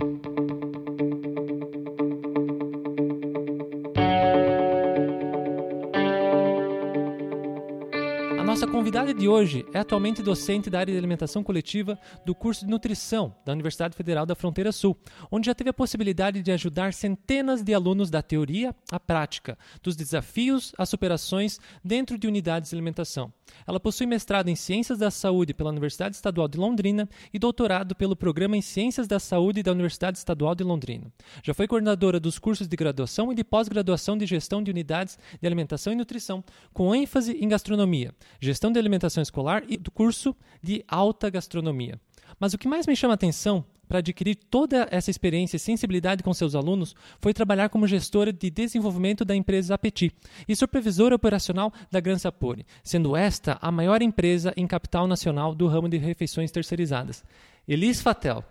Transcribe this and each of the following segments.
Thank you. Nossa convidada de hoje é atualmente docente da área de alimentação coletiva do curso de nutrição da Universidade Federal da Fronteira Sul, onde já teve a possibilidade de ajudar centenas de alunos da teoria à prática, dos desafios às superações dentro de unidades de alimentação. Ela possui mestrado em Ciências da Saúde pela Universidade Estadual de Londrina e doutorado pelo Programa em Ciências da Saúde da Universidade Estadual de Londrina. Já foi coordenadora dos cursos de graduação e de pós-graduação de gestão de unidades de alimentação e nutrição, com ênfase em gastronomia gestão de alimentação escolar e do curso de alta gastronomia. Mas o que mais me chama a atenção para adquirir toda essa experiência e sensibilidade com seus alunos foi trabalhar como gestora de desenvolvimento da empresa Apeti e supervisora operacional da Gran Sapori, sendo esta a maior empresa em capital nacional do ramo de refeições terceirizadas. Elis Fatel,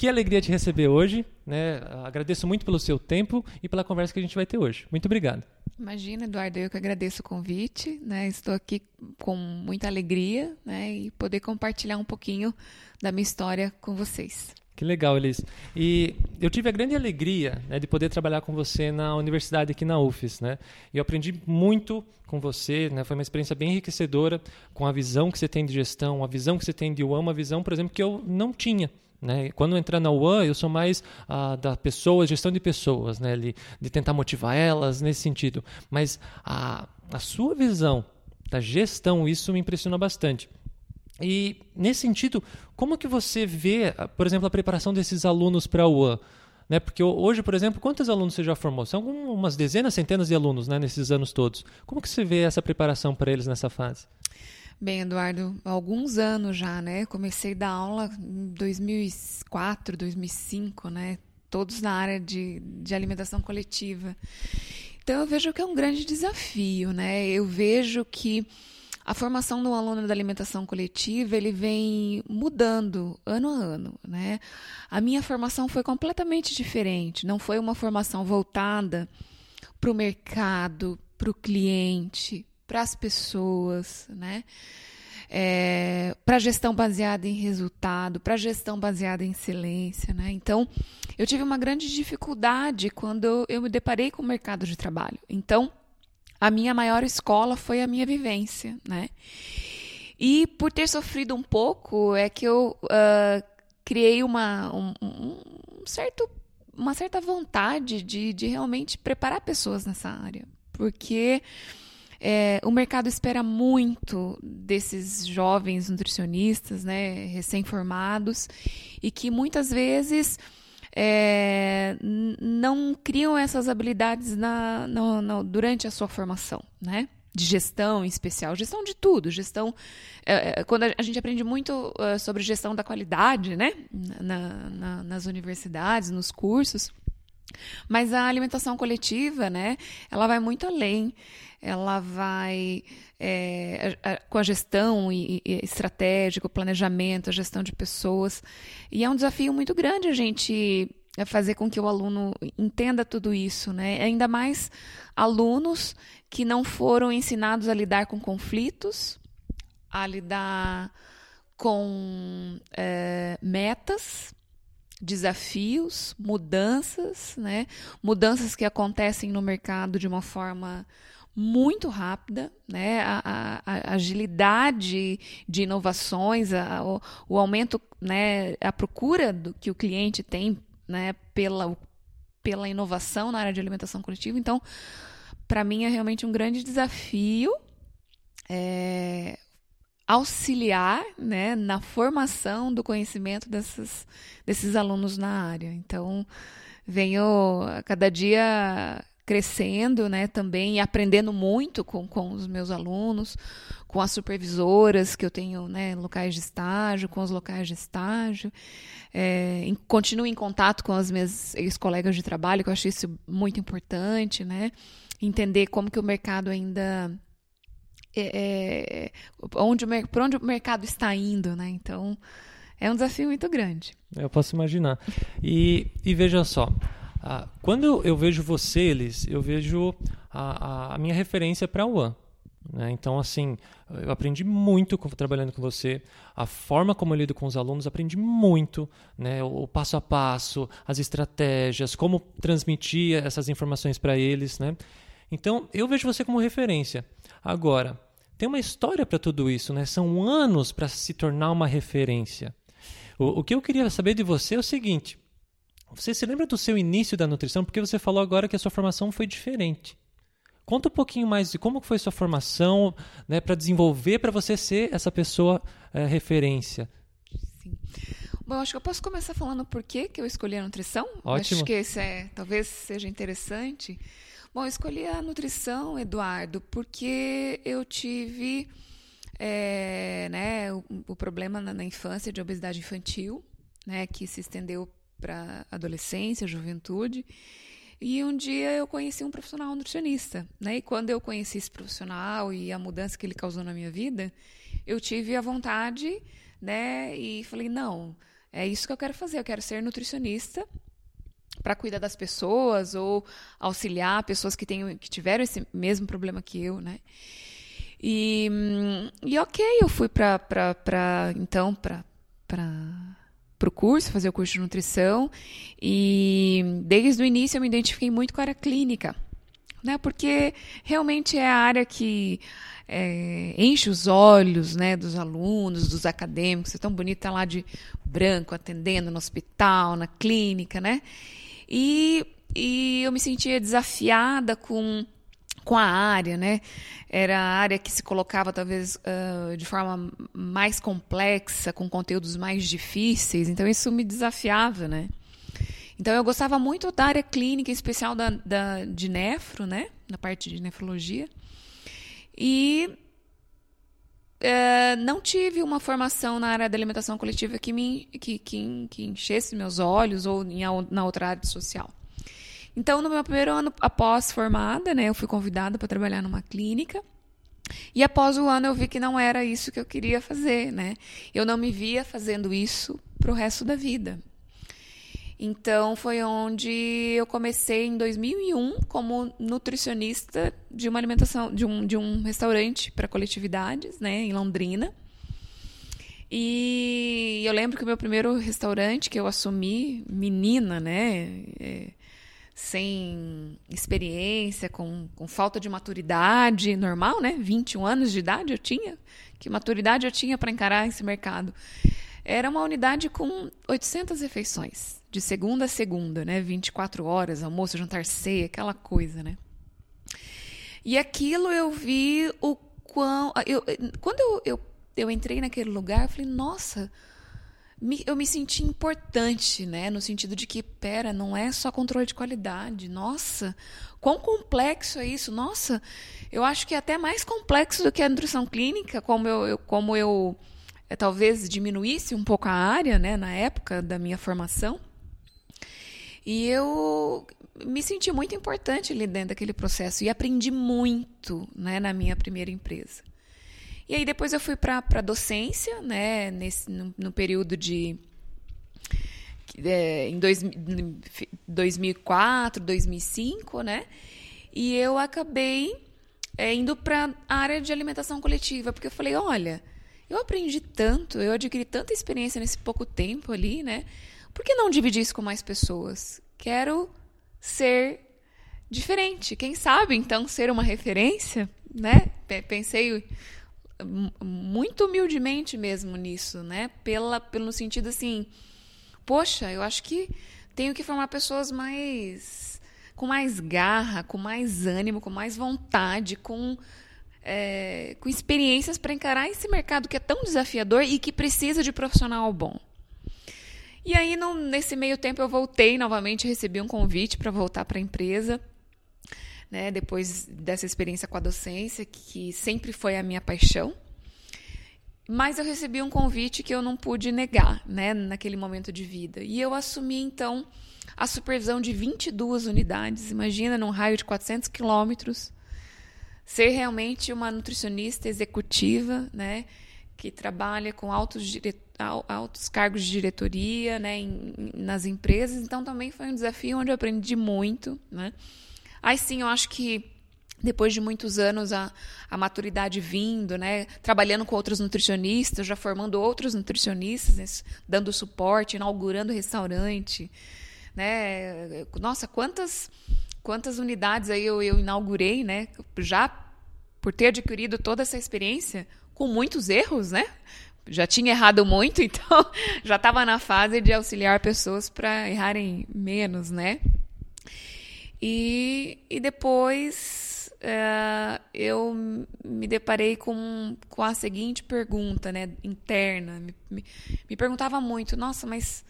que alegria te receber hoje. Né? Agradeço muito pelo seu tempo e pela conversa que a gente vai ter hoje. Muito obrigado. Imagina, Eduardo, eu que agradeço o convite. Né? Estou aqui com muita alegria né? e poder compartilhar um pouquinho da minha história com vocês. Que legal, Elis. E eu tive a grande alegria né, de poder trabalhar com você na universidade aqui na UFES. Né? E eu aprendi muito com você, né? foi uma experiência bem enriquecedora com a visão que você tem de gestão, a visão que você tem de UAM, uma visão, por exemplo, que eu não tinha. Né? Quando entrar na UAN, eu sou mais ah, da pessoa, gestão de pessoas, né? de, de, tentar motivar elas nesse sentido. Mas a, a sua visão da gestão, isso me impressiona bastante. E nesse sentido, como que você vê, por exemplo, a preparação desses alunos para a UAN? Né? Porque hoje, por exemplo, quantos alunos você já formou? São umas dezenas, centenas de alunos né, nesses anos todos. Como que você vê essa preparação para eles nessa fase? Bem, Eduardo, há alguns anos já, né? Comecei a dar aula em 2004, 2005, né? Todos na área de, de alimentação coletiva. Então, eu vejo que é um grande desafio, né? Eu vejo que a formação do aluno da alimentação coletiva ele vem mudando ano a ano, né? A minha formação foi completamente diferente. Não foi uma formação voltada para o mercado, para o cliente, para as pessoas, né? É, para gestão baseada em resultado, para gestão baseada em excelência, né? Então, eu tive uma grande dificuldade quando eu me deparei com o mercado de trabalho. Então, a minha maior escola foi a minha vivência, né? E por ter sofrido um pouco, é que eu uh, criei uma, um, um certo, uma certa vontade de, de realmente preparar pessoas nessa área. Porque é, o mercado espera muito desses jovens nutricionistas, né, recém-formados, e que muitas vezes é, não criam essas habilidades na, na, na, durante a sua formação, né? De gestão em especial, gestão de tudo, gestão. É, é quando a, gente aprende muito uh, sobre gestão da qualidade, né? Na, nas universidades, nos cursos. Mas a alimentação coletiva, né? Ela vai muito além ela vai é, a, a, com a gestão e, e estratégica, o planejamento, a gestão de pessoas. E é um desafio muito grande a gente é, fazer com que o aluno entenda tudo isso, né? Ainda mais alunos que não foram ensinados a lidar com conflitos, a lidar com é, metas, desafios, mudanças, né? Mudanças que acontecem no mercado de uma forma muito rápida, né? a, a, a agilidade de inovações, a, o, o, aumento, né? a procura do, que o cliente tem né? pela, pela inovação na área de alimentação coletiva. Então, para mim é realmente um grande desafio é, auxiliar né, na formação do conhecimento desses, desses alunos na área. Então, venho a cada dia crescendo, né, também e aprendendo muito com, com os meus alunos, com as supervisoras que eu tenho, né, locais de estágio, com os locais de estágio. É, em, continuo em contato com as minhas ex-colegas de trabalho, que eu acho isso muito importante, né, entender como que o mercado ainda é, é, onde, por onde o mercado está indo, né? Então, é um desafio muito grande. Eu posso imaginar. E, e veja só, ah, quando eu, vejo você, Elis, eu vejo a, a, a minha referência para a UAN. Né? Então, assim, eu aprendi muito com, trabalhando com você. A forma como eu lido com os alunos, aprendi muito. Né? O, o passo a passo, as estratégias, como transmitir essas informações para eles. Né? Então, eu vejo você como referência. Agora, tem uma história para tudo isso. Né? São anos para se tornar uma referência. O, o que eu queria saber de você é o seguinte. Você se lembra do seu início da nutrição? Porque você falou agora que a sua formação foi diferente. Conta um pouquinho mais de como foi sua formação né, para desenvolver para você ser essa pessoa é, referência. Sim. Bom, acho que eu posso começar falando por que, que eu escolhi a nutrição. Ótimo. Acho que esse é, talvez seja interessante. Bom, eu escolhi a nutrição, Eduardo, porque eu tive é, né, o, o problema na, na, infância de obesidade infantil, né, que se estendeu para adolescência, juventude. E um dia eu conheci um profissional nutricionista, né? E quando eu conheci esse profissional e a mudança que ele causou na minha vida, eu tive a vontade, né? E falei, não, é isso que eu quero fazer, eu quero ser nutricionista para cuidar das pessoas ou auxiliar pessoas que, tenham, que tiveram esse mesmo problema que eu, né? E, e ok, eu fui para então para para o curso, fazer o curso de nutrição, e desde o início eu me identifiquei muito com a área clínica, né? Porque realmente é a área que é, enche os olhos né, dos alunos, dos acadêmicos. É tão bonito estar lá de branco, atendendo no hospital, na clínica, né? E, e eu me sentia desafiada com com a área, né? Era a área que se colocava talvez uh, de forma mais complexa, com conteúdos mais difíceis. Então isso me desafiava, né? Então eu gostava muito da área clínica, em especial da, da de nefro, né? Na parte de nefrologia. E uh, não tive uma formação na área da alimentação coletiva que me que, que, que enchesse meus olhos ou em, na outra área social. Então, no meu primeiro ano após formada, né, eu fui convidada para trabalhar numa clínica. E após o ano eu vi que não era isso que eu queria fazer, né? Eu não me via fazendo isso para o resto da vida. Então foi onde eu comecei em 2001 como nutricionista de uma alimentação de um, de um restaurante para coletividades, né, em Londrina. E eu lembro que o meu primeiro restaurante que eu assumi, menina, né, é, sem experiência, com, com falta de maturidade normal, né? 21 anos de idade eu tinha. Que maturidade eu tinha para encarar esse mercado? Era uma unidade com 800 refeições, de segunda a segunda, né? 24 horas, almoço, jantar, ceia, aquela coisa, né? E aquilo eu vi o quão. Eu, quando eu, eu, eu entrei naquele lugar, eu falei, nossa eu me senti importante, né? No sentido de que, pera, não é só controle de qualidade. Nossa, quão complexo é isso? Nossa, eu acho que é até mais complexo do que a nutrição clínica, como eu, eu como eu talvez diminuísse um pouco a área, né? Na época da minha formação. E eu me senti muito importante ali dentro daquele processo e aprendi muito, né? Na minha primeira empresa. E aí depois eu fui para a docência, né, nesse, no, no período de é, em dois, 2004, 2005, né? E eu acabei é, indo para a área de alimentação coletiva, porque eu falei, olha, eu aprendi tanto, eu adquiri tanta experiência nesse pouco tempo ali, né? Por que não dividir isso com mais pessoas? Quero ser diferente. Quem sabe, então, ser uma referência, né? Pensei muito humildemente mesmo nisso, né? Pela, pelo sentido assim, poxa, eu acho que tenho que formar pessoas mais com mais garra, com mais ânimo, com mais vontade, com é, com experiências para encarar esse mercado que é tão desafiador e que precisa de profissional bom. E aí, no, nesse meio tempo, eu voltei novamente, recebi um convite para voltar para a empresa né, depois dessa experiência com a docência, que sempre foi a minha paixão. Mas eu recebi um convite que eu não pude negar, né, naquele momento de vida. E eu assumi, então, a supervisão de 22 unidades. Imagina, num raio de 400 quilômetros, ser realmente uma nutricionista executiva, né, que trabalha com altos, dire... altos cargos de diretoria né, em, nas empresas. Então, também foi um desafio onde eu aprendi muito, né? Aí sim, eu acho que depois de muitos anos a, a maturidade vindo, né, trabalhando com outros nutricionistas, já formando outros nutricionistas, né, dando suporte, inaugurando restaurante, né, nossa, quantas quantas unidades aí eu, eu inaugurei, né, já por ter adquirido toda essa experiência com muitos erros, né, já tinha errado muito, então já estava na fase de auxiliar pessoas para errarem menos, né? E, e depois é, eu me deparei com, com a seguinte pergunta, né, interna. Me, me, me perguntava muito, nossa, mas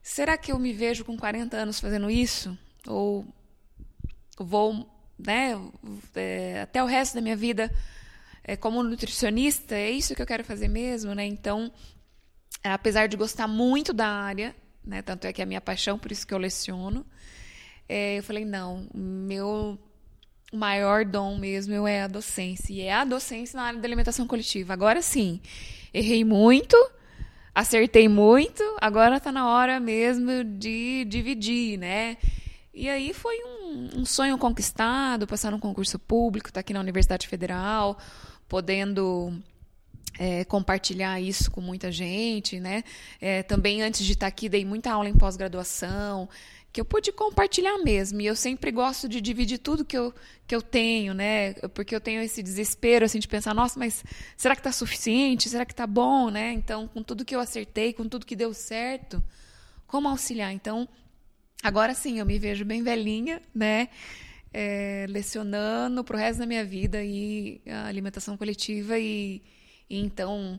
será que eu me vejo com 40 anos fazendo isso? Ou vou, né, é, até o resto da minha vida é, como nutricionista, é isso que eu quero fazer mesmo, né? Então, apesar de gostar muito da área, né, tanto é que é a minha paixão, por isso que eu leciono, é, eu falei, não, meu maior dom mesmo é a docência. E é a docência na área da alimentação coletiva. Agora sim, errei muito, acertei muito, agora está na hora mesmo de dividir, né? E aí foi um, um sonho conquistado, passar num concurso público, estar tá aqui na Universidade Federal, podendo é, compartilhar isso com muita gente, né? É, também antes de estar aqui dei muita aula em pós-graduação, que eu pude compartilhar mesmo. E eu sempre gosto de dividir tudo que eu, que eu tenho, né? Porque eu tenho esse desespero assim de pensar, nossa, mas será que está suficiente? Será que está bom, né? Então, com tudo que eu acertei, com tudo que deu certo, como auxiliar? Então, agora sim, eu me vejo bem velhinha, né? é, lecionando para o resto da minha vida e a alimentação coletiva e, e então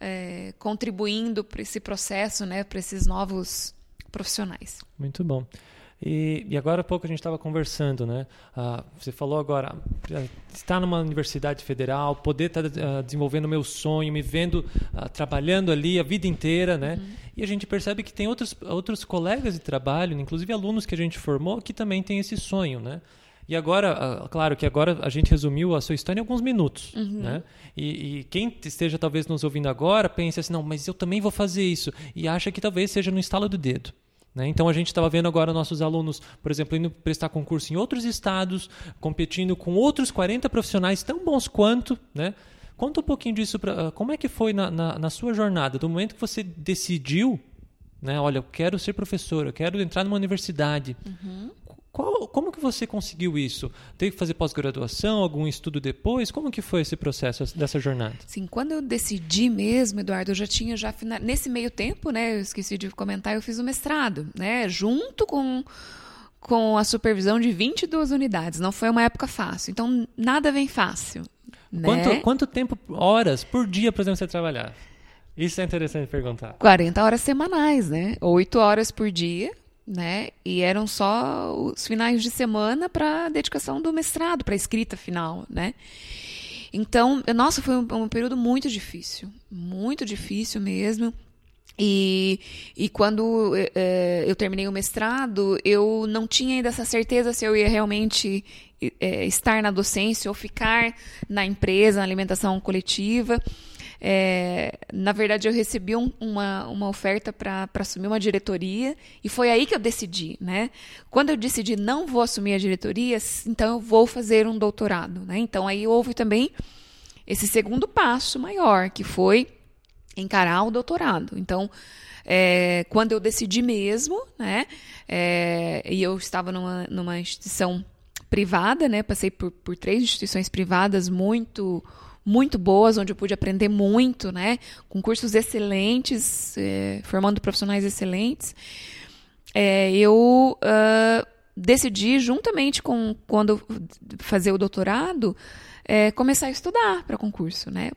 é, contribuindo para esse processo, né, para esses novos profissionais. Muito bom. E, e, agora há pouco a gente estava conversando, né? Ah, você falou agora, ah, estar numa universidade federal, poder estar tá, ah, desenvolvendo meu sonho, me vendo ah, trabalhando ali a vida inteira, né? Uhum. E a gente percebe que tem outros, outros colegas de trabalho, inclusive alunos que a gente formou, que também têm esse sonho, né? E agora, claro que agora a gente resumiu a sua história em alguns minutos, uhum. né? E, e, quem esteja talvez nos ouvindo agora pense assim, não, mas eu também vou fazer isso e acha que talvez seja no estalo do dedo. Né? Então a gente estava vendo agora nossos alunos, por exemplo, indo prestar concurso em outros estados, competindo com outros 40 profissionais tão bons quanto, né? Conta um pouquinho disso, pra, ah, como é que foi na, na, na sua jornada, do momento que você decidiu né? Olha, eu quero ser professor, eu quero entrar numa universidade. Uhum. Qual, como que você conseguiu isso? Teve que fazer pós-graduação, algum estudo depois? Como que foi esse processo dessa jornada? Sim, quando eu decidi mesmo, Eduardo, eu já tinha já final... nesse meio tempo, né? Eu esqueci de comentar, eu fiz o mestrado, né? Junto com com a supervisão de 22 unidades. Não foi uma época fácil. Então nada vem fácil. Né? Quanto, quanto tempo, horas por dia, por exemplo, você trabalhar? Isso é interessante perguntar. 40 horas semanais, né? 8 horas por dia né? E eram só os finais de semana para dedicação do mestrado, para escrita final, né? Então, nossa, foi um, um período muito difícil, muito difícil mesmo. E, e quando é, eu terminei o mestrado, eu não tinha ainda essa certeza se eu ia realmente é, estar na docência ou ficar na empresa, na alimentação coletiva. É, na verdade, eu recebi um, uma, uma oferta para assumir uma diretoria e foi aí que eu decidi, né? Quando eu decidi não vou assumir a diretoria, então eu vou fazer um doutorado, né? Então aí houve também esse segundo passo maior, que foi encarar o doutorado. Então, é, quando eu decidi mesmo, né? É, e eu estava numa, numa instituição privada, né? Passei por, por três instituições privadas muito muito boas, onde eu pude aprender muito, né? Com cursos excelentes, é, formando profissionais excelentes. É, eu uh, decidi, juntamente com quando fazer o doutorado, é, começar a estudar para concurso, né?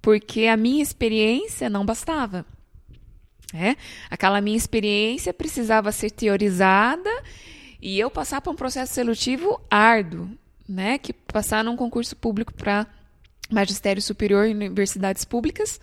Porque a minha experiência não bastava. É? Aquela minha experiência precisava ser teorizada e eu passar por um processo seletivo árduo, né? Que passar num concurso público para magistério superior em universidades públicas,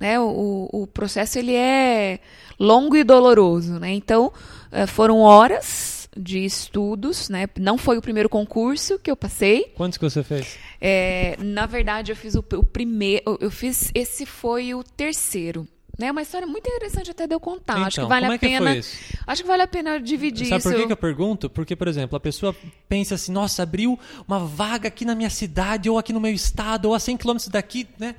né, o, o processo ele é longo e doloroso, né? Então eh, foram horas de estudos, né? Não foi o primeiro concurso que eu passei. Quantos que você fez? É, na verdade, eu fiz o, o primeiro, eu fiz esse foi o terceiro, Né? Uma história muito interessante até de eu contar. Então, acho que vale como a é que pena. Acho que vale a pena dividir Sabe isso. por que, que eu pergunto? Porque, por exemplo, a pessoa pensa assim, nossa, abriu uma vaga aqui na minha cidade, ou aqui no meu estado, ou a 100 quilômetros daqui, né?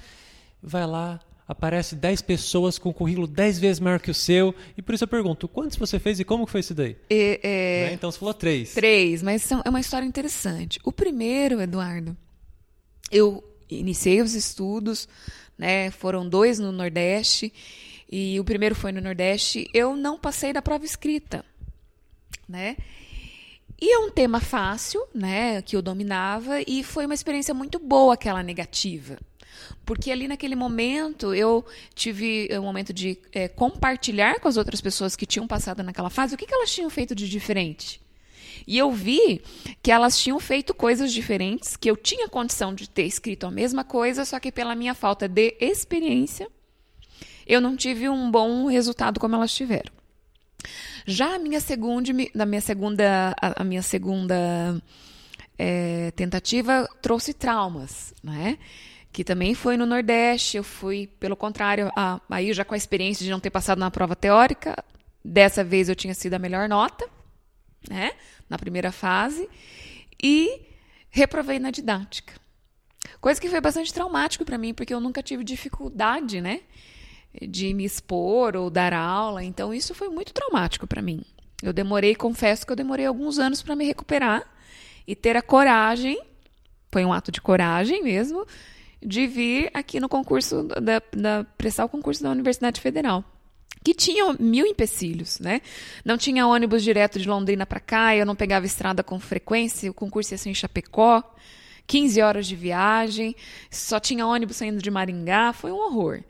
Vai lá, aparece 10 pessoas com um currículo 10 vezes maior que o seu, e por isso eu pergunto, quantos você fez e como foi isso daí? É, é, Né? Então você falou três. Três, mas são, é uma história interessante. O primeiro, Eduardo, eu iniciei os estudos, né? Foram dois no Nordeste, e o primeiro foi no Nordeste. Eu não passei da prova escrita, né? E é um tema fácil, né? Que eu dominava, e foi uma experiência muito boa aquela negativa. Porque ali naquele momento eu tive um momento de é, compartilhar com as outras pessoas que tinham passado naquela fase o que, que elas tinham feito de diferente. E eu vi que elas tinham feito coisas diferentes, que eu tinha condição de ter escrito a mesma coisa, só que pela minha falta de experiência, eu não tive um bom resultado como elas tiveram. Já a minha segunda, na minha segunda, a minha segunda é, tentativa trouxe traumas, né? Que também foi no Nordeste. Eu fui, pelo contrário, a, aí já com a experiência de não ter passado na prova teórica, dessa vez eu tinha sido a melhor nota, né? Na primeira fase e reprovei na didática. Coisa que foi bastante traumático para mim, porque eu nunca tive dificuldade, né? de me expor ou dar aula. Então, isso foi muito traumático para mim. Eu demorei, confesso que eu demorei alguns anos para me recuperar e ter a coragem, foi um ato de coragem mesmo, de vir aqui no concurso, da, da prestar o concurso da Universidade Federal. Que tinha mil empecilhos, né? Não tinha ônibus direto de Londrina para cá, eu não pegava estrada com frequência, o concurso ia ser em Chapecó, 15 horas de viagem, só tinha ônibus saindo de Maringá, foi um horror.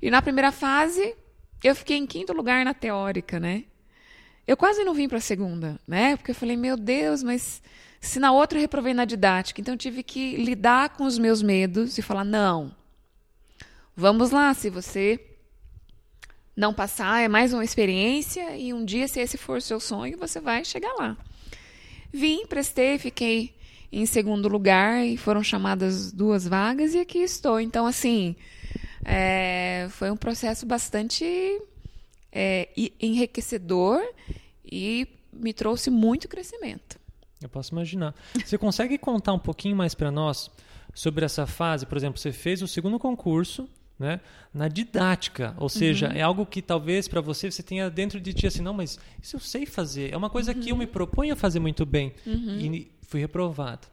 E na primeira fase, eu fiquei em quinto lugar na teórica, né? Eu quase não vim para a segunda, né? Porque eu falei, meu Deus, mas se na outra eu reprovei na didática, então eu tive que lidar com os meus medos e falar, não, vamos lá, se você não passar, é mais uma experiência e um dia, se esse for o seu sonho, você vai chegar lá. Vim, prestei, fiquei em segundo lugar e foram chamadas duas vagas e aqui estou. Então, assim, é, foi um processo bastante é, enriquecedor e me trouxe muito crescimento. Eu posso imaginar. Você consegue contar um pouquinho mais para nós sobre essa fase? Por exemplo, você fez o segundo concurso né, na didática, ou seja, uhum. é algo que talvez para você você tenha dentro de ti assim, não, mas isso eu sei fazer, é uma coisa uhum. que eu me proponho a fazer muito bem uhum. e fui reprovado.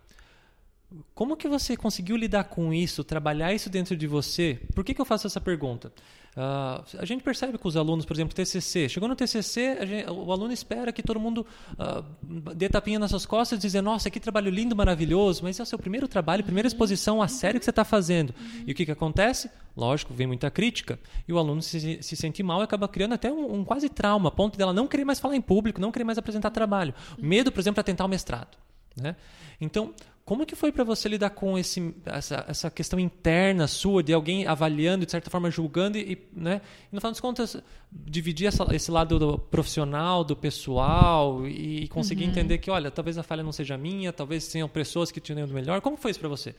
Como que você conseguiu lidar com isso, trabalhar isso dentro de você? Por que, que eu faço essa pergunta? Uh, a gente percebe com os alunos, por exemplo, TCC. Chegou no TCC, gente, o aluno espera que todo mundo uh, dê tapinha nas suas costas e dizer, nossa, que trabalho lindo, maravilhoso, mas é o seu primeiro trabalho, primeira exposição a sério que você está fazendo. E o que, que acontece? Lógico, vem muita crítica e o aluno se, se sente mal e acaba criando até um, um quase trauma, a ponto dela não querer mais falar em público, não querer mais apresentar trabalho. Medo, por exemplo, para tentar o mestrado. Né? Então, como que foi para você lidar com esse, essa, essa questão interna sua, de alguém avaliando, de certa forma julgando, e, né? e no final das contas, dividir essa, esse lado do profissional, do pessoal, e, e conseguir uhum. entender que, olha, talvez a falha não seja minha, talvez tenham pessoas que tinham do melhor. Como foi isso para você?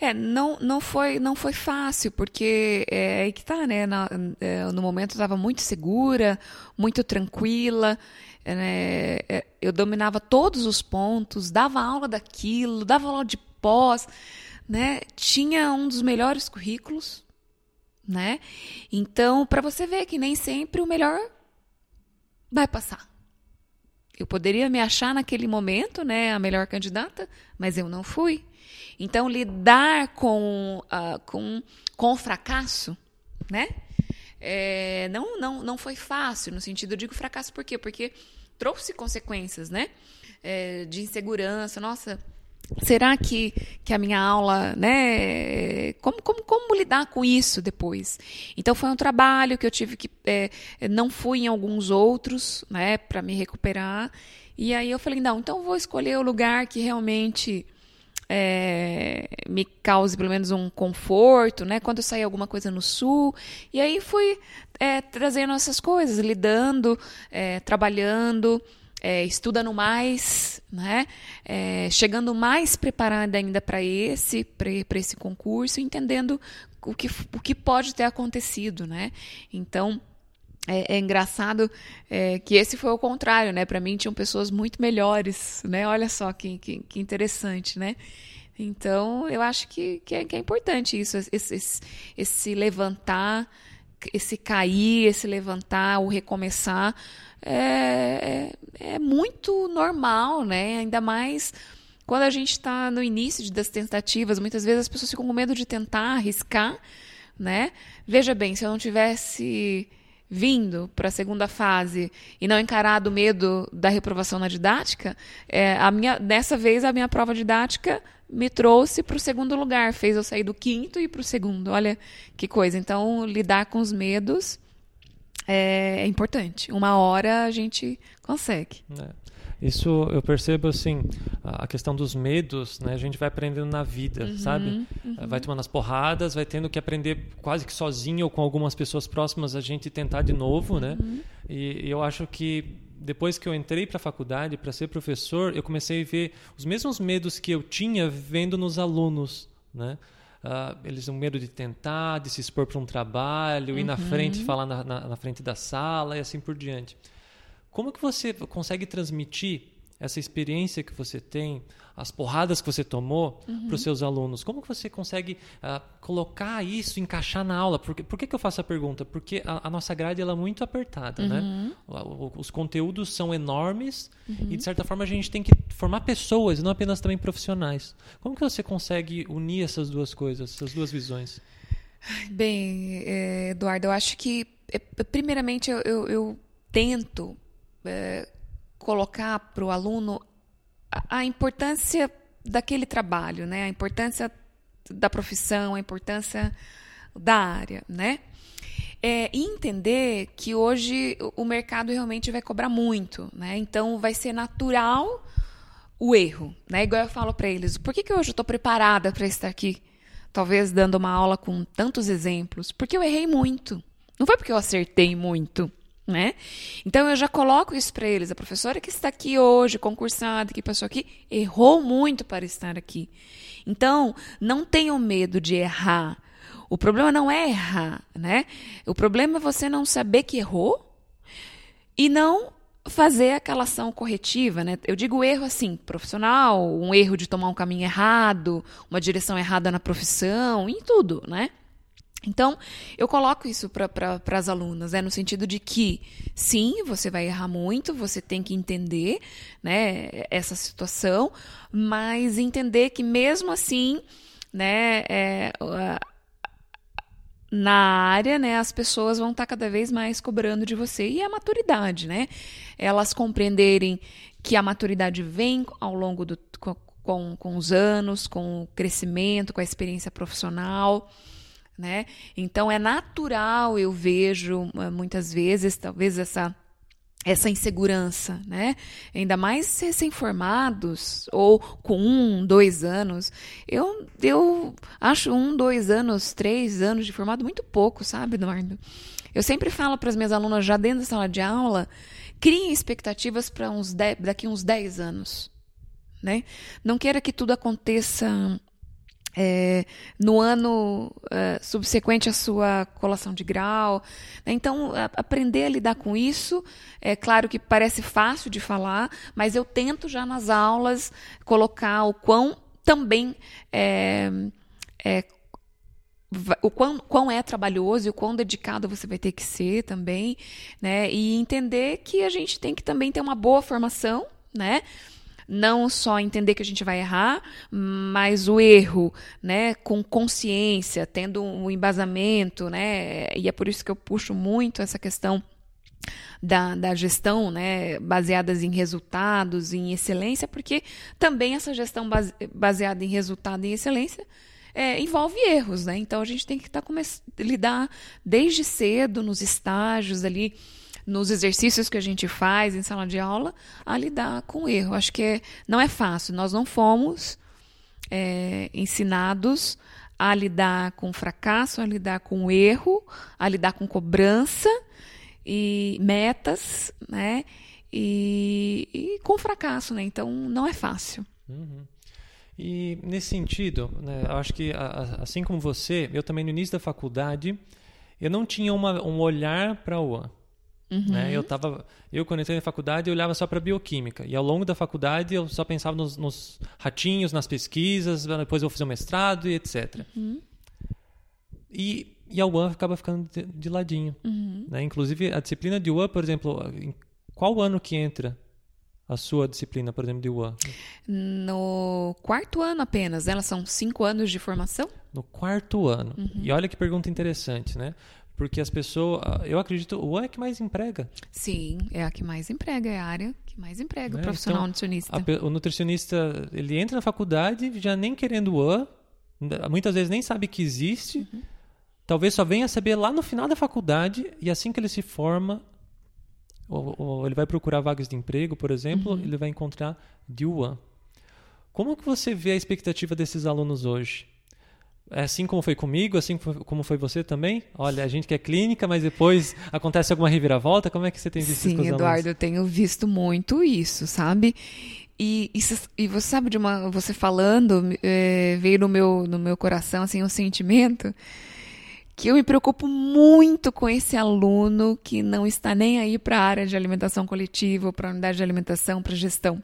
É, não, não, foi, não foi fácil, porque é aí que tá, né? Na, é, no momento eu estava muito segura, muito tranquila. Né, eu dominava todos os pontos, dava aula daquilo, dava aula de pós, né? Tinha um dos melhores currículos, né? Então, para você ver que nem sempre o melhor vai passar. Eu poderia me achar naquele momento, né, a melhor candidata, mas eu não fui. Então, lidar com, uh, com, com o fracasso, né? É, não, não, não foi fácil, no sentido, eu digo fracasso por quê? Porque trouxe consequências, né? É, de insegurança. Nossa, será que, que a minha aula, né? Como, como, como lidar com isso depois? Então foi um trabalho que eu tive que é, não fui em alguns outros, né? Para me recuperar. E aí eu falei não, então vou escolher o lugar que realmente é, me cause pelo menos um conforto, né? Quando eu sair alguma coisa no sul. E aí fui é, trazendo essas coisas, lidando, é, trabalhando. é, estudando mais, né? É, chegando mais preparada ainda para esse, para esse concurso, entendendo o que, o que pode ter acontecido, né? Então, é, é, engraçado é, que esse foi o contrário, né? Para mim tinham pessoas muito melhores, né? Olha só que, que, que interessante, né? Então eu acho que, que, é, que é importante isso, esse, esse, esse, levantar, esse cair, esse levantar, o recomeçar, é, é, é muito normal, né? Ainda mais quando a gente está no início das tentativas, muitas vezes as pessoas ficam com medo de tentar arriscar, né? Veja bem, se eu não tivesse vindo para a segunda fase e não encarado o medo da reprovação na didática, é, a minha, dessa vez a minha prova didática me trouxe para o segundo lugar, fez eu sair do quinto e para o segundo. Olha que coisa. Então, lidar com os medos é, é importante. Uma hora a gente consegue. É. Isso eu percebo assim, a questão dos medos, né? A gente vai aprendendo na vida, uhum, sabe? Uhum. Vai tomando as porradas, vai tendo que aprender quase que sozinho ou com algumas pessoas próximas a gente tentar de novo, né? uhum. E, e eu acho que depois que eu entrei para a faculdade para ser professor, eu comecei a ver os mesmos medos que eu tinha vendo nos alunos, né? Uh, eles têm medo de tentar, de se expor para um trabalho, uhum. ir na frente, falar na, na, na frente da sala e assim por diante. Como que você consegue transmitir essa experiência que você tem, as porradas que você tomou uhum. para os seus alunos? Como que você consegue uh, colocar isso, encaixar na aula? Por, por que, que eu faço a pergunta? Porque a, a nossa grade ela é muito apertada, né? uhum. né? O, o, os conteúdos são enormes uhum. e, de certa forma, a gente tem que formar pessoas, não apenas também profissionais. Como que você consegue unir essas duas coisas, essas duas visões? Bem, eh, Eduardo, eu acho que, eh, primeiramente, eu, eu, eu tento é, colocar para o aluno a, a, importância daquele trabalho, né? A importância da profissão, a importância da área, né? É, e entender que hoje o mercado realmente vai cobrar muito, né? Então vai ser natural o erro, né? Igual eu falo para eles, por que, que hoje eu estou preparada para estar aqui, talvez dando uma aula com tantos exemplos? Porque eu errei muito. Não foi porque eu acertei muito né? Então eu já coloco isso para eles. A professora que está aqui hoje, concursada, que passou aqui, errou muito para estar aqui. Então, não tenham medo de errar. O problema não é errar, né? O problema é você não saber que errou e não fazer aquela ação corretiva, né? Eu digo erro assim, profissional, um erro de tomar um caminho errado, uma direção errada na profissão, em tudo, né? Então, eu coloco isso para pra, as alunas, né, no sentido de que, sim, você vai errar muito, você tem que entender né, essa situação, mas entender que, mesmo assim, né, é, na área, né, as pessoas vão estar cada vez mais cobrando de você. E a maturidade, né? Elas compreenderem que a maturidade vem ao longo do. Com, com os anos, com o crescimento, com a experiência profissional né? Então é natural, eu vejo eh, muitas vezes, talvez essa essa insegurança, né? Ainda mais recém-formados ou com um, dois anos. Eu, eu acho um, dois anos, três anos de formado muito pouco, sabe, Eduardo? Eu sempre falo para as minhas alunas já dentro da sala de aula, criem expectativas para uns daqui uns dez anos, né? Não queira que tudo aconteça é, no ano é, subsequente à sua colação de grau. Né? Então, a, aprender a lidar com isso, é claro que parece fácil de falar, mas eu tento já nas aulas colocar o quão também é, é o quão, quão é trabalhoso e o quão dedicado você vai ter que ser também, né? E entender que a gente tem que também ter uma boa formação, né? Não só entender que a gente vai errar, mas o erro, né, com consciência, tendo um embasamento, né, e é por isso que eu puxo muito essa questão da, da gestão, né, baseadas em resultados, em excelência, porque também essa gestão base, baseada em resultado e excelência é, envolve erros, né? Então a gente tem que tá, lidar desde cedo nos estágios ali nos exercícios que a gente faz em sala de aula a lidar com o erro. Acho que é, não é fácil. Nós não fomos é, ensinados a lidar com fracasso, a lidar com erro, a lidar com cobrança e metas, né? e, e com fracasso, né? Então não é fácil. Uhum. E nesse sentido, né, acho que assim como você, eu também no início da faculdade, eu não tinha uma, um olhar para o. Uhum. Né? Eu tava, eu quando entrei na faculdade eu olhava só para bioquímica e ao longo da faculdade eu só pensava nos, nos, ratinhos, nas pesquisas, depois eu fazer um mestrado e etc. Uhum. E, e a UAN acaba ficando de, de ladinho. Uhum. Né? Inclusive a disciplina de UAN, por exemplo, em qual ano que entra a sua disciplina, por exemplo, de UAN? No quarto ano apenas. Elas são cinco anos de formação? No quarto ano. Uhum. E olha que pergunta interessante, né? Porque as pessoas, eu acredito, o é que mais emprega. Sim, é a que mais emprega, é a área que mais emprega o é, profissional então, nutricionista. A, o nutricionista, ele entra na faculdade já nem querendo o UAN, muitas vezes nem sabe que existe, uhum. talvez só venha saber lá no final da faculdade e assim que ele se forma, ou, ou ele vai procurar vagas de emprego, por exemplo, uhum. ele vai encontrar de UAN. Como que você vê a expectativa desses alunos hoje? É assim como foi comigo, assim como foi você também? Olha, a gente quer clínica, mas depois acontece alguma reviravolta. Como é que você tem visto Sim, isso com os Eduardo, alunos? eu tenho visto muito isso, sabe? E, e, e, você sabe de uma, você falando, é, veio no meu, no meu coração assim um sentimento que eu me preocupo muito com esse aluno que não está nem aí para a área de alimentação coletiva, para a unidade de alimentação, para gestão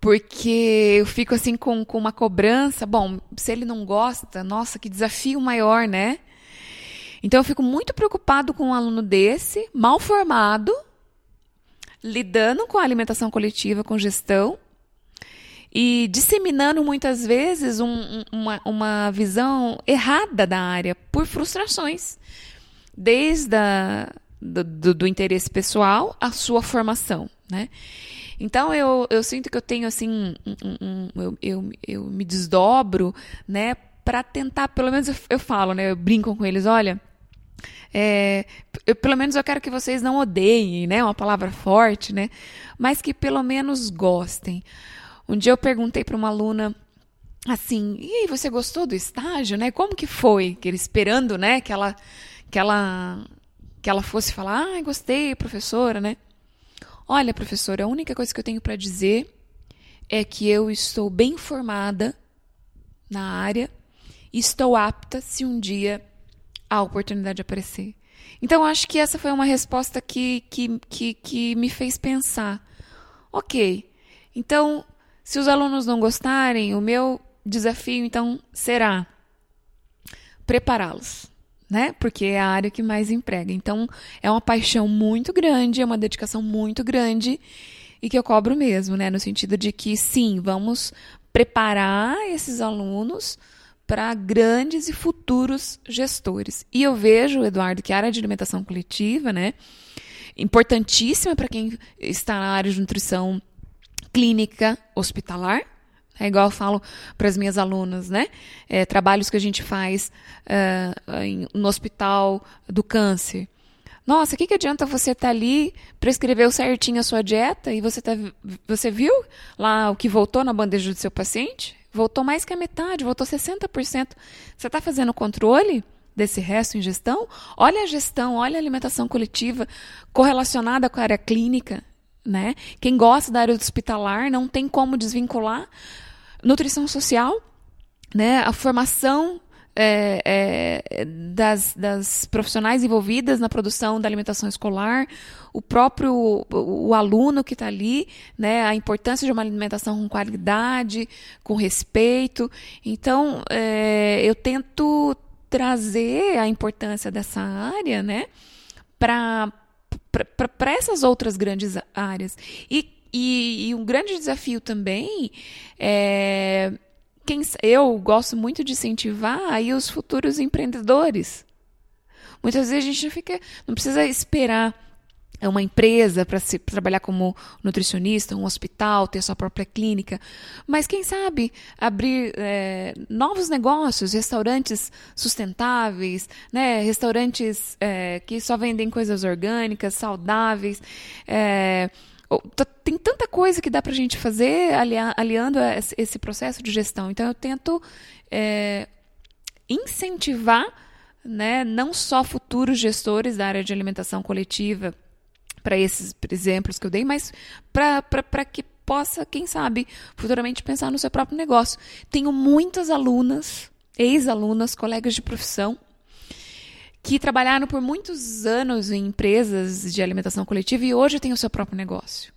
porque eu fico assim com, com uma cobrança. Bom, se ele não gosta, nossa, que desafio maior, né? Então eu fico muito preocupado com um aluno desse, mal formado, lidando com a alimentação coletiva, com gestão e disseminando muitas vezes um, uma, uma visão errada da área por frustrações, desde a, do, do, do interesse pessoal à sua formação, né? Então eu, eu sinto que eu tenho assim, um, um, um, eu, eu, eu me desdobro, né, para tentar, pelo menos eu, eu, falo, né, eu brinco com eles, olha, é, eu, pelo menos eu quero que vocês não odeiem, né, uma palavra forte, né, mas que pelo menos gostem. Um dia eu perguntei para uma aluna assim, e aí, você gostou do estágio, né? Como que foi? Que ele esperando, né, que ela que ela que ela fosse falar, ah, gostei, professora, né? Olha, professora, a única coisa que eu tenho para dizer é que eu estou bem informada na área e estou apta se um dia a oportunidade aparecer. Então, acho que essa foi uma resposta que, que, que, que me fez pensar. Ok, então, se os alunos não gostarem, o meu desafio, então, será prepará-los né? Porque é a área que mais emprega. Então, é uma paixão muito grande, é uma dedicação muito grande e que eu cobro mesmo, né? No sentido de que, sim, vamos preparar esses alunos para grandes e futuros gestores. E eu vejo, Eduardo, que a área de alimentação coletiva, né? Importantíssima para quem está na área de nutrição clínica hospitalar, é igual eu falo para as minhas alunas, né? É, trabalhos que a gente faz uh, em, no hospital do câncer. Nossa, o que, que adianta você estar tá ali, prescrever certinho a sua dieta e você, tá, você viu lá o que voltou na bandeja do seu paciente? Voltou mais que a metade, voltou 60%. Você está fazendo controle desse resto em gestão? Olha a gestão, olha a alimentação coletiva correlacionada com a área clínica. Né? Quem gosta da área hospitalar não tem como desvincular nutrição social, né, a formação é, é, das, das, profissionais envolvidas na produção da alimentação escolar, o próprio o, o aluno que está ali, né, a importância de uma alimentação com qualidade, com respeito. Então, é, eu tento trazer a importância dessa área, né, para essas outras grandes áreas. E e, e um grande desafio também é quem eu gosto muito de incentivar aí os futuros empreendedores. Muitas vezes a gente não fica, não precisa esperar uma empresa para trabalhar como nutricionista, um hospital, ter sua própria clínica, mas quem sabe abrir é, novos negócios, restaurantes sustentáveis, né, restaurantes é, que só vendem coisas orgânicas, saudáveis. É, tem tanta coisa que dá para a gente fazer aliando esse processo de gestão. Então, eu tento é, incentivar né, não só futuros gestores da área de alimentação coletiva para esses exemplos que eu dei, mas para que possa, quem sabe, futuramente pensar no seu próprio negócio. Tenho muitas alunas, ex-alunas, colegas de profissão, que trabalharam por muitos anos em empresas de alimentação coletiva e hoje têm o seu próprio negócio.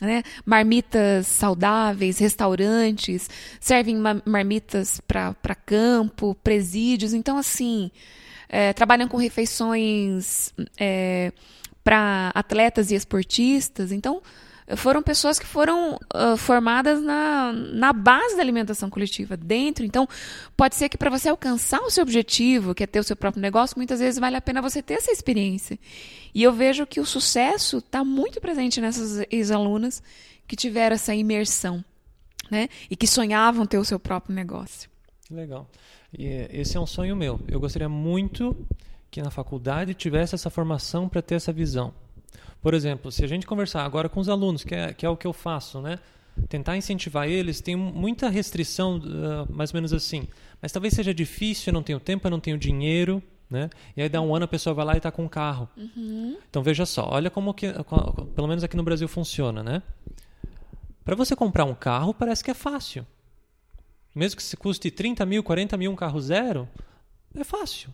Né? Marmitas saudáveis, restaurantes, servem marmitas para campo, presídios. Então, assim, é, trabalham com refeições é, para atletas e esportistas. Então, foram pessoas que foram uh, formadas na, na base da alimentação coletiva, dentro. Então, pode ser que para você alcançar o seu objetivo, que é ter o seu próprio negócio, muitas vezes vale a pena você ter essa experiência. E eu vejo que o sucesso está muito presente nessas ex-alunas que tiveram essa imersão, né? E que sonhavam ter o seu próprio negócio. Legal. E esse é um sonho meu. Eu gostaria muito que na faculdade tivesse essa formação para ter essa visão. Por exemplo, se a gente conversar agora com os alunos, que é, que é o que eu faço, né? Tentar incentivar eles, tem muita restrição, uh, mais ou menos assim. Mas talvez seja difícil, eu não tenho tempo, eu não tenho dinheiro, né? E aí dá um ano a pessoa vai lá e está com um carro. Uhum. Então veja só, olha como que, pelo menos aqui no Brasil funciona, né? Para você comprar um carro parece que é fácil. Mesmo que se custe 30 mil, 40 mil um carro zero, é fácil.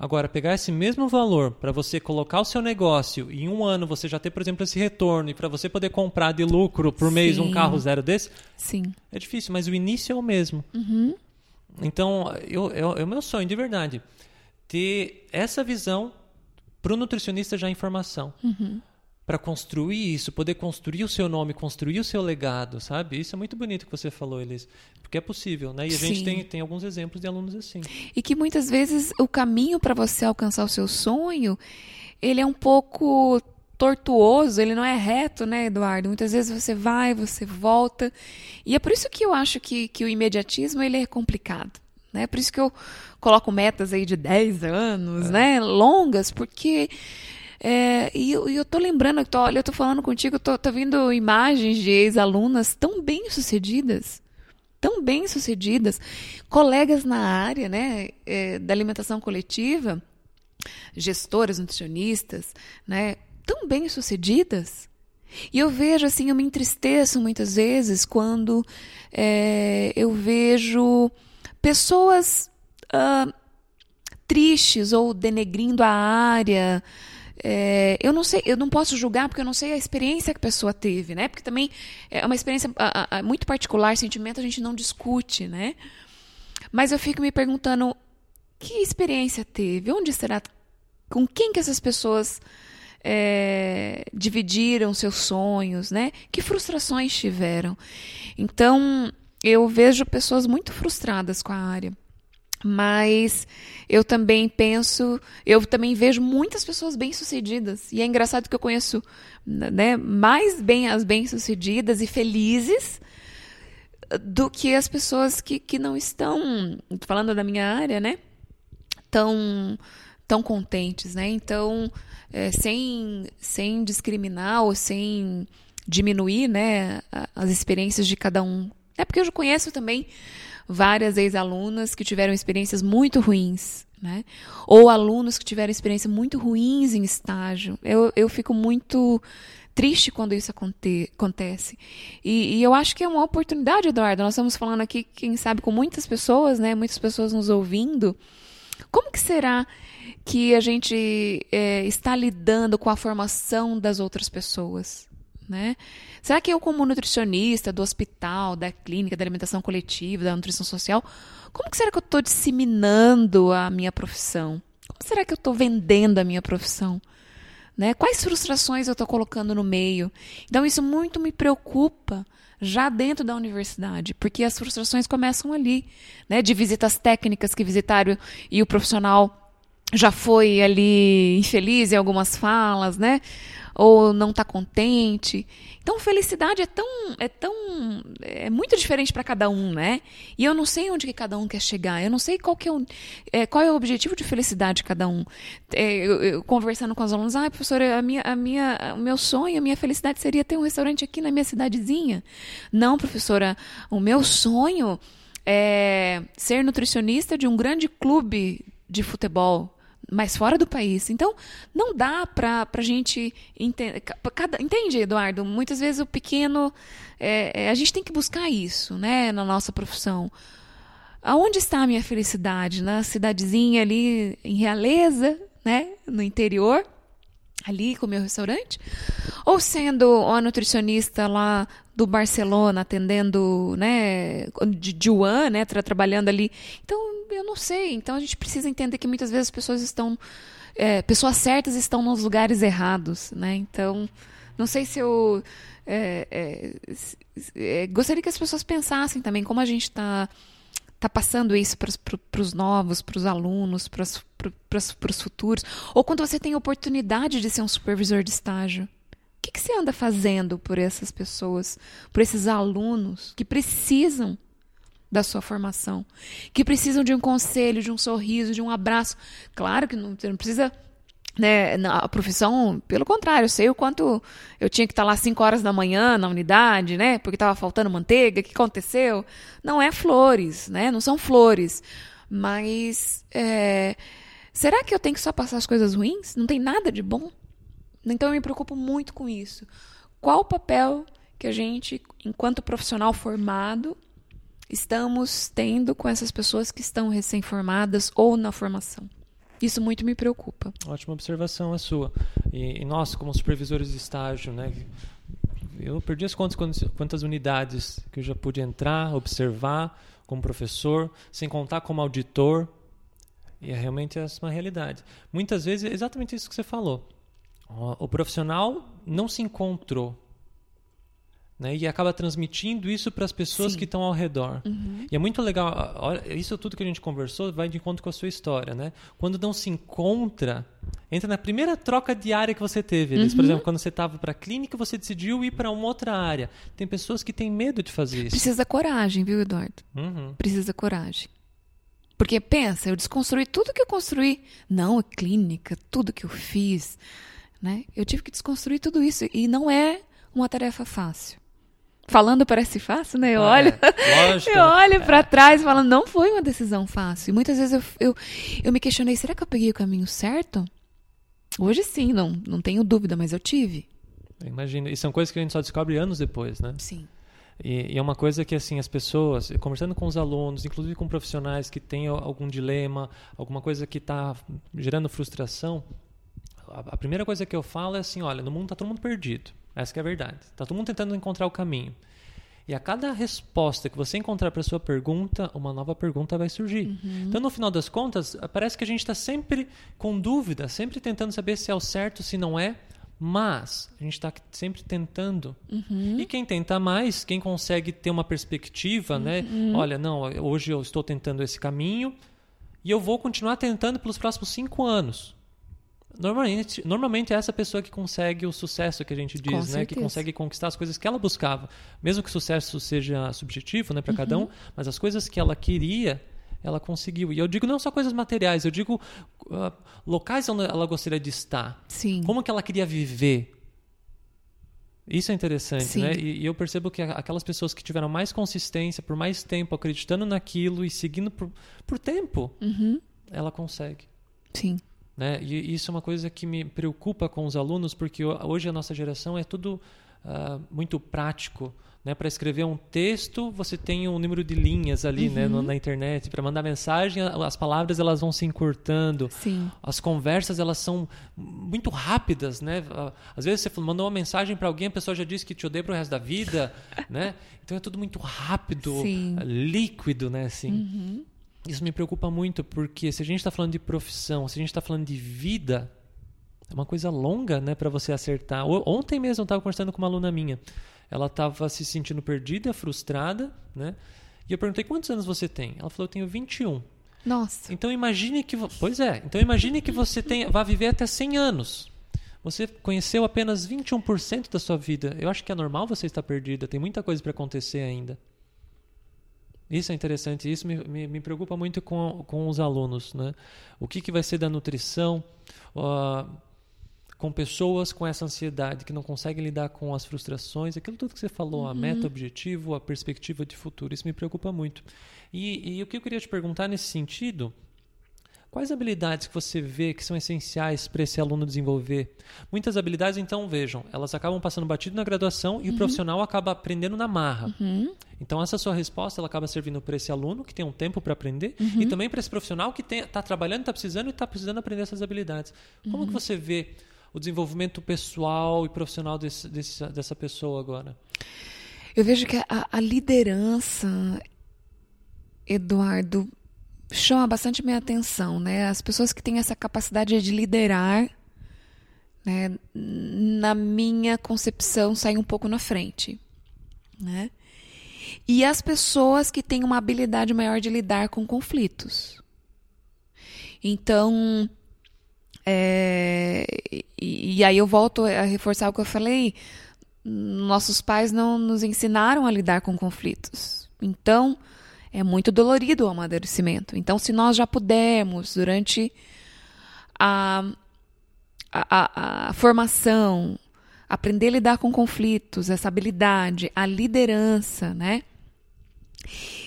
Agora, pegar esse mesmo valor para você colocar o seu negócio e em um ano você já ter, por exemplo, esse retorno e para você poder comprar de lucro por mês Sim. um carro zero desse, Sim. é difícil, mas o início é o mesmo. Uhum. Então, eu, eu, é o meu sonho, de verdade, ter essa visão para o nutricionista já em formação. Uhum para construir isso, poder construir o seu nome, construir o seu legado, sabe? Isso é muito bonito que você falou, Elis. Porque é possível, né? E a Sim. gente tem, tem alguns exemplos de alunos assim. E que muitas vezes o caminho para você alcançar o seu sonho, ele é um pouco tortuoso, ele não é reto, né, Eduardo? Muitas vezes você vai, você volta. E é por isso que eu acho que, que o imediatismo ele é complicado. Né? Por isso que eu coloco metas aí de 10 anos, é. né? Longas, porque é, e, e, eu tô lembrando, tô, olha, eu tô falando contigo, tô, tô vendo imagens de ex-alunas tão bem sucedidas, tão bem sucedidas, colegas na área, né, é, da alimentação coletiva, gestoras, nutricionistas, né, tão bem sucedidas. E eu vejo assim, eu me entristeço muitas vezes quando é, eu vejo pessoas uh, tristes ou denegrindo a área, é, eu não sei, eu não posso julgar porque eu não sei a experiência que a pessoa teve, né? Porque também é uma experiência a, a, muito particular, sentimento a gente não discute, né? Mas eu fico me perguntando que experiência teve, onde será, com quem que essas pessoas é, dividiram seus sonhos, né? Que frustrações tiveram? Então eu vejo pessoas muito frustradas com a área. Mas eu também penso, eu também vejo muitas pessoas bem-sucedidas. E é engraçado que eu conheço né, mais bem as bem-sucedidas e felizes do que as pessoas que, que não estão, falando da minha área, né? Tão, tão contentes, né? Então, é, sem, sem discriminar ou sem diminuir né, as experiências de cada um. É porque eu já conheço também várias ex-alunas que tiveram experiências muito ruins, né? Ou alunos que tiveram experiências muito ruins em estágio. Eu, eu fico muito triste quando isso aconte, acontece. E, e, eu acho que é uma oportunidade, Eduardo. Nós estamos falando aqui, quem sabe, com muitas pessoas, né? Muitas pessoas nos ouvindo. Como que será que a gente é, está lidando com a formação das outras pessoas? Né? Será que eu, como nutricionista do hospital, da clínica, da alimentação coletiva, da nutrição social, como que será que eu estou disseminando a minha profissão? Como será que eu estou vendendo a minha profissão? Né? Quais frustrações eu estou colocando no meio? Então, isso muito me preocupa já dentro da universidade, porque as frustrações começam ali, né? De visitas técnicas que visitaram e o profissional já foi ali infeliz em algumas falas, né? Ou não está contente. Então, felicidade é tão, é tão, é muito diferente para cada um, né? E eu não sei onde que cada um quer chegar. Eu não sei qual que é o, é, qual é o objetivo de felicidade de cada um. É, eu, eu, conversando com os alunos, ah, professora, a minha, a minha, o meu sonho, a minha felicidade seria ter um restaurante aqui na minha cidadezinha. Não, professora, o meu sonho é ser nutricionista de um grande clube de futebol mas fora do país. Então, não dá para a gente entender. Entende, Eduardo? Muitas vezes o pequeno. É, é, a gente tem que buscar isso né, na nossa profissão. Aonde está a minha felicidade? Na cidadezinha ali em Realeza, né, no interior, ali com o meu restaurante? Ou sendo uma nutricionista lá do Barcelona, atendendo, né, de Juan, né, tra trabalhando ali. Então, eu não sei. Então, a gente precisa entender que muitas vezes as pessoas estão, é, pessoas certas estão nos lugares errados, né? Então, não sei se eu é, é, é gostaria que as pessoas pensassem também como a gente está tá passando isso para os novos, para os alunos, para os futuros, ou quando você tem oportunidade de ser um supervisor de estágio. O que, que você anda fazendo por essas pessoas, por esses alunos que precisam da sua formação, que precisam de um conselho, de um sorriso, de um abraço? Claro que não, você não precisa né, na profissão, pelo contrário, eu sei o quanto eu tinha que estar lá 5 horas da manhã na unidade, né, porque estava faltando manteiga, o que aconteceu? Não é flores, né, não são flores, mas é, será que eu tenho que só passar as coisas ruins? Não tem nada de bom? Então eu me preocupo muito com isso. Qual o papel que a gente, enquanto profissional formado, estamos tendo com essas pessoas que estão recém-formadas ou na formação? Isso muito me preocupa. Ótima observação a sua. E, e nós, como supervisores de estágio, né, eu perdi as contas quantas unidades que eu já pude entrar, observar como professor, sem contar como auditor. E é realmente essa uma realidade. Muitas vezes é exatamente isso que você falou. O profissional não se encontrou né? E acaba transmitindo isso para as pessoas Sim. que estão ao redor. Uhum. E é muito legal, olha, isso tudo que a gente conversou vai de encontro com a sua história, né? Quando não se encontra, entra na primeira troca de área que você teve. Uhum. Por exemplo, quando você estava para a clínica, você decidiu ir para uma outra área. Tem pessoas que têm medo de fazer isso. Precisa coragem, viu, Eduardo? Uhum. Precisa coragem. Porque pensa, eu desconstruí tudo que eu construí. Não, a clínica, tudo que eu fiz. Né? Eu tive que desconstruir tudo isso. E não é uma tarefa fácil. Falando parece fácil, né? Eu ah, olho, é. Eu olho é. para trás falando, não foi uma decisão fácil. E muitas vezes eu, eu, eu me questionei, será que eu peguei o caminho certo? Hoje sim, não, não tenho dúvida, mas eu tive. Imagina, e são coisas que a gente só descobre anos depois, né? Sim. E, e, é uma coisa que assim as pessoas, conversando com os alunos, inclusive com profissionais que têm algum dilema, alguma coisa que está gerando frustração, a, a, primeira coisa que eu falo é assim, olha, no mundo está todo mundo perdido. Essa é a verdade. Está todo mundo tentando encontrar o caminho. E a cada resposta que você encontrar para a sua pergunta, uma nova pergunta vai surgir. Uhum. Então, no final das contas, parece que a gente está sempre com dúvida, sempre tentando saber se é o certo, se não é. Mas a gente está sempre tentando. Uhum. E quem tenta mais, quem consegue ter uma perspectiva, né? uhum. né? Olha, não, hoje eu estou tentando esse caminho e eu vou continuar tentando pelos próximos cinco anos. Normalmente, normalmente é essa pessoa que consegue o sucesso que a gente diz, né? Que consegue conquistar as coisas que ela buscava. Mesmo que o sucesso seja subjetivo, né, para uhum. cada um, mas as coisas que ela queria, ela conseguiu. E eu digo não só coisas materiais, eu digo uh, locais onde ela gostaria de estar. Sim. Como que ela queria viver. Isso é interessante, Sim. né? E, e, eu percebo que aquelas pessoas que tiveram mais consistência, por mais tempo, acreditando naquilo e seguindo por, por tempo, uhum. ela consegue. Sim. Né? E isso é uma coisa que me preocupa com os alunos, porque hoje a nossa geração é tudo uh, muito prático. Né? Para escrever um texto, você tem um número de linhas ali uhum. né, na internet. Para mandar mensagem, as palavras elas vão se encurtando. Sim. As conversas elas são muito rápidas. Né? Ah, às vezes você mandou uma mensagem para alguém, a pessoa já disse que te odeia para o resto da vida. né? Então é tudo muito rápido, Sim. líquido. Né? Assim. Uhum. Isso me preocupa muito, porque se a gente está falando de profissão, se a gente está falando de vida, é uma coisa longa né, para você acertar. Ontem mesmo eu estava conversando com uma aluna minha. Ela estava se sentindo perdida, frustrada, né? E eu perguntei quantos anos você tem? Ela falou: eu tenho 21. Nossa. Então imagine que. Pois é, então imagine que você tem, vai viver até 100 anos. Você conheceu apenas 21% da sua vida. Eu acho que é normal você estar perdida, tem muita coisa para acontecer ainda. Isso é interessante, isso me, me, me, preocupa muito com, com os alunos. Né? O que, que vai ser da nutrição uh, com pessoas com essa ansiedade, que não conseguem lidar com as frustrações, aquilo tudo que você falou, uhum. a meta, objetivo, a perspectiva de futuro, isso me preocupa muito. E, e o que eu queria te perguntar nesse sentido, Quais habilidades que você vê que são essenciais para esse aluno desenvolver? Muitas habilidades, então, vejam, elas acabam passando batido na graduação e uhum. o profissional acaba aprendendo na marra. Uhum. Então, essa sua resposta ela acaba servindo para esse aluno que tem um tempo para aprender uhum. e também para esse profissional que está trabalhando, está precisando e está precisando aprender essas habilidades. Como que uhum. você vê o desenvolvimento pessoal e profissional desse, desse, dessa pessoa agora? Eu vejo que a, a liderança, Eduardo, chama bastante minha atenção, né? As pessoas que têm essa capacidade de liderar, né, na minha concepção, saem um pouco na frente, né? E as pessoas que têm uma habilidade maior de lidar com conflitos. Então, é, e, e aí eu volto a reforçar o que eu falei. Nossos pais não nos ensinaram a lidar com conflitos. Então, é muito dolorido o amadurecimento. Então, se nós já pudermos, durante a, a, a, a formação, aprender a lidar com conflitos, essa habilidade, a liderança, né?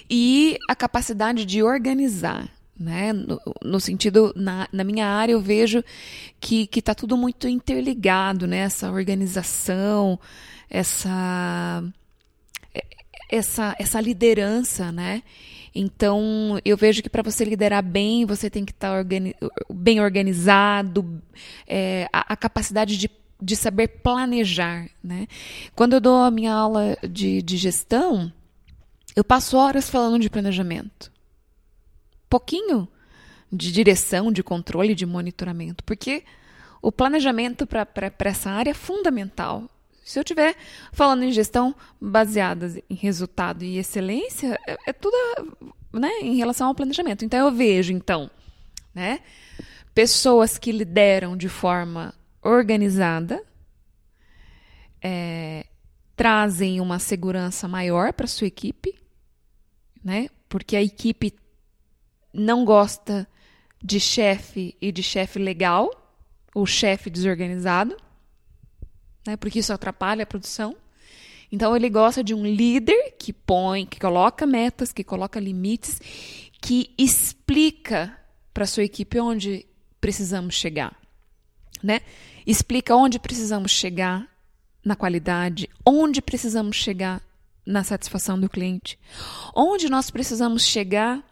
E a capacidade de organizar, né? No, no, sentido, na, na minha área, eu vejo que está tudo muito interligado, né? Essa organização, essa essa, essa liderança, né? Então, eu vejo que para você liderar bem, você tem que estar tá organi bem organizado, é, a, a, capacidade de, de saber planejar, né? Quando eu dou a minha aula de, de gestão, eu passo horas falando de planejamento. Pouquinho de direção, de controle, de monitoramento, porque o planejamento para essa área é fundamental. Se eu estiver falando em gestão baseada em resultado e excelência, é, é tudo né, em relação ao planejamento. Então, eu vejo, então, né, pessoas que lideram de forma organizada, é, trazem uma segurança maior para sua equipe, né, porque a equipe não gosta de chefe e de chefe legal, ou chefe desorganizado né? Porque isso atrapalha a produção. Então ele gosta de um líder que põe, que coloca metas, que coloca limites, que explica para sua equipe onde precisamos chegar, né? Explica onde precisamos chegar na qualidade, onde precisamos chegar na satisfação do cliente, onde nós precisamos chegar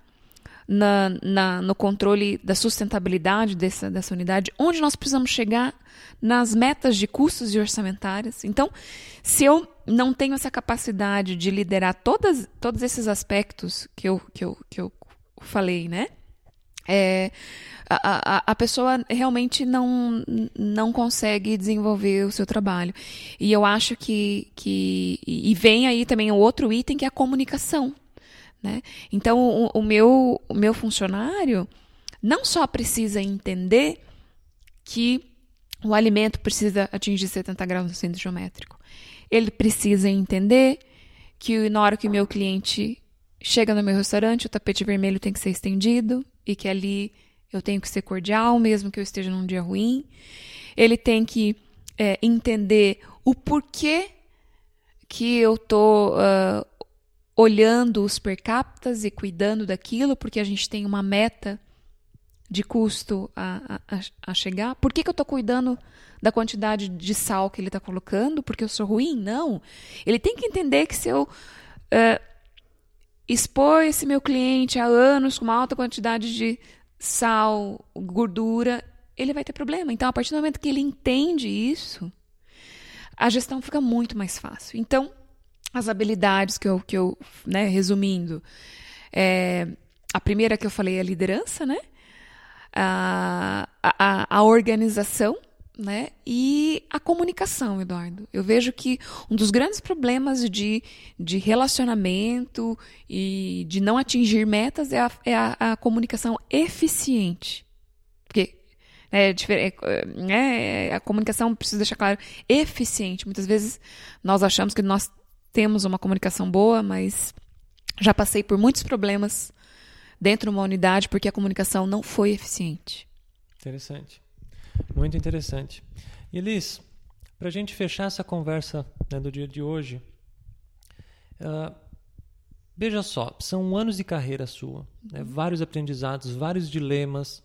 na, na, no controle da sustentabilidade dessa, dessa unidade, onde nós precisamos chegar nas metas de custos e orçamentárias. Então, se eu não tenho essa capacidade de liderar todas, todos esses aspectos que eu, que eu, que eu falei, né? É, a, a, a, pessoa realmente não, não consegue desenvolver o seu trabalho. E eu acho que, que. E vem aí também o outro item que é a comunicação. Né? Então, o, o, meu, o meu funcionário não só precisa entender que o alimento precisa atingir 70 graus no centro geométrico, ele precisa entender que na hora que o meu cliente chega no meu restaurante, o tapete vermelho tem que ser estendido e que ali eu tenho que ser cordial, mesmo que eu esteja num dia ruim. Ele tem que é, entender o porquê que eu uh, olhando os per captas e cuidando daquilo, porque a gente tem uma meta de custo a, a, a chegar. Por que, que eu estou cuidando da quantidade de sal que ele está colocando? Porque eu sou ruim? Não. Ele tem que entender que se eu uh, expor esse meu cliente há anos com uma alta quantidade de sal, gordura, ele vai ter problema. Então, a partir do momento que ele entende isso, a gestão fica muito mais fácil. Então, as habilidades que eu, que eu né, resumindo, é, a primeira que eu falei é a liderança, né? A, a, a organização, né? E a comunicação, Eduardo. Eu vejo que um dos grandes problemas de, de relacionamento e de não atingir metas é a, é a, a comunicação eficiente. Porque é, é, é, a comunicação, preciso deixar claro, eficiente. Muitas vezes nós achamos que nós temos uma comunicação boa, mas já passei por muitos problemas dentro de uma unidade porque a comunicação não foi eficiente. Interessante. Muito interessante. E Liz, para a gente fechar essa conversa né, do dia de hoje, uh, veja só, são anos de carreira sua, né, vários aprendizados, vários dilemas,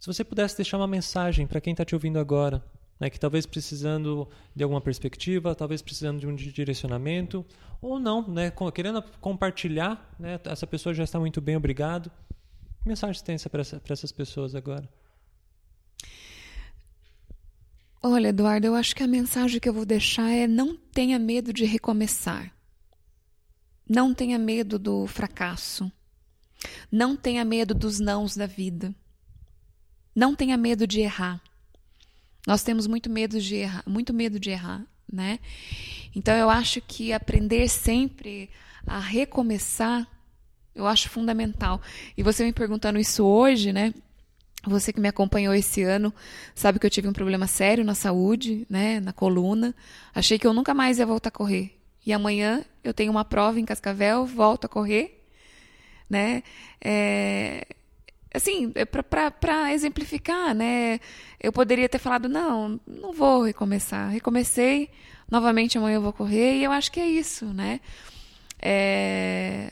Se você pudesse deixar uma mensagem para quem está te ouvindo agora, né, que talvez precisando de alguma perspectiva, talvez precisando de um direcionamento, ou não, né, querendo compartilhar, né, essa pessoa já está muito bem, obrigado. Que mensagem tem para essa, essas pessoas agora? Olha, Eduardo, eu acho que a mensagem que eu vou deixar é não tenha medo de recomeçar. Não tenha medo do fracasso. Não tenha medo dos nãos da vida. Não tenha medo de errar. Nós temos muito medo de errar, muito medo de errar, né? Então eu acho que aprender sempre a recomeçar, eu acho fundamental. E você me perguntando isso hoje, né? Você que me acompanhou esse ano sabe que eu tive um problema sério na saúde, né, na coluna. Achei que eu nunca mais ia voltar a correr. E amanhã eu tenho uma prova em Cascavel, volto a correr, né? É, assim, é para exemplificar, né? Eu poderia ter falado, não, não vou recomeçar. Recomecei, novamente amanhã eu vou correr, e eu acho que é isso, né? É,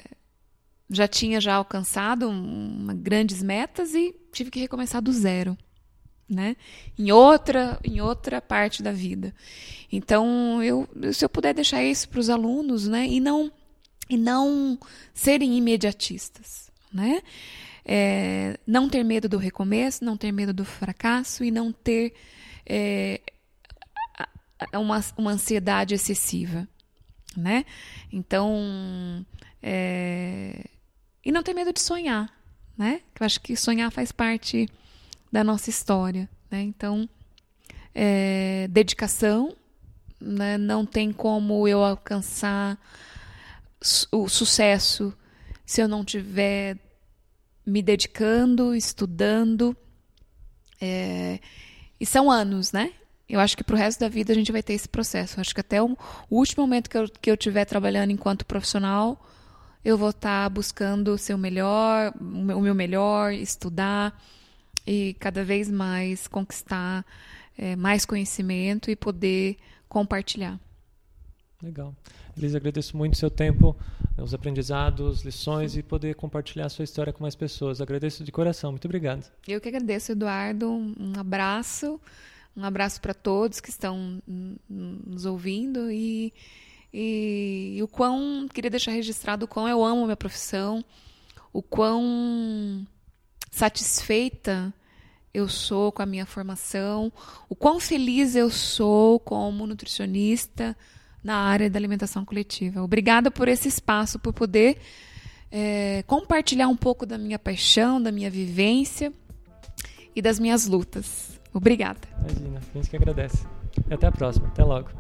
já tinha já alcançado uma, grandes metas e tive que recomeçar do zero, né? Em outra, em outra parte da vida. Então, eu, se eu puder deixar isso para os alunos, né? E não, e não serem imediatistas, né? É, não ter medo do recomeço, não ter medo do fracasso e não ter é, uma, uma ansiedade excessiva, né? Então, é, e não ter medo de sonhar, né? Eu acho que sonhar faz parte da nossa história, né? Então, é, dedicação, né? não tem como eu alcançar o sucesso se eu não tiver me dedicando, estudando. É, e são anos, né? Eu acho que para o resto da vida a gente vai ter esse processo. Eu acho que até o, último momento que eu, que eu estiver trabalhando enquanto profissional, eu vou estar tá buscando ser o melhor, o meu melhor, estudar e cada vez mais conquistar é, mais conhecimento e poder compartilhar. Legal. Elisa, agradeço muito o seu tempo, os aprendizados, lições e poder compartilhar a sua história com mais pessoas. Agradeço de coração. Muito obrigado. Eu que agradeço, Eduardo. Um abraço. Um abraço para todos que estão nos ouvindo e, e, e o quão queria deixar registrado o quão eu amo minha profissão, o quão satisfeita eu sou com a minha formação, o quão feliz eu sou como nutricionista, na área da alimentação coletiva. Obrigada por esse espaço, por poder é, compartilhar um pouco da minha paixão, da minha vivência e das minhas lutas. Obrigada. Imagina, a gente que agradece. Até a próxima. Até logo.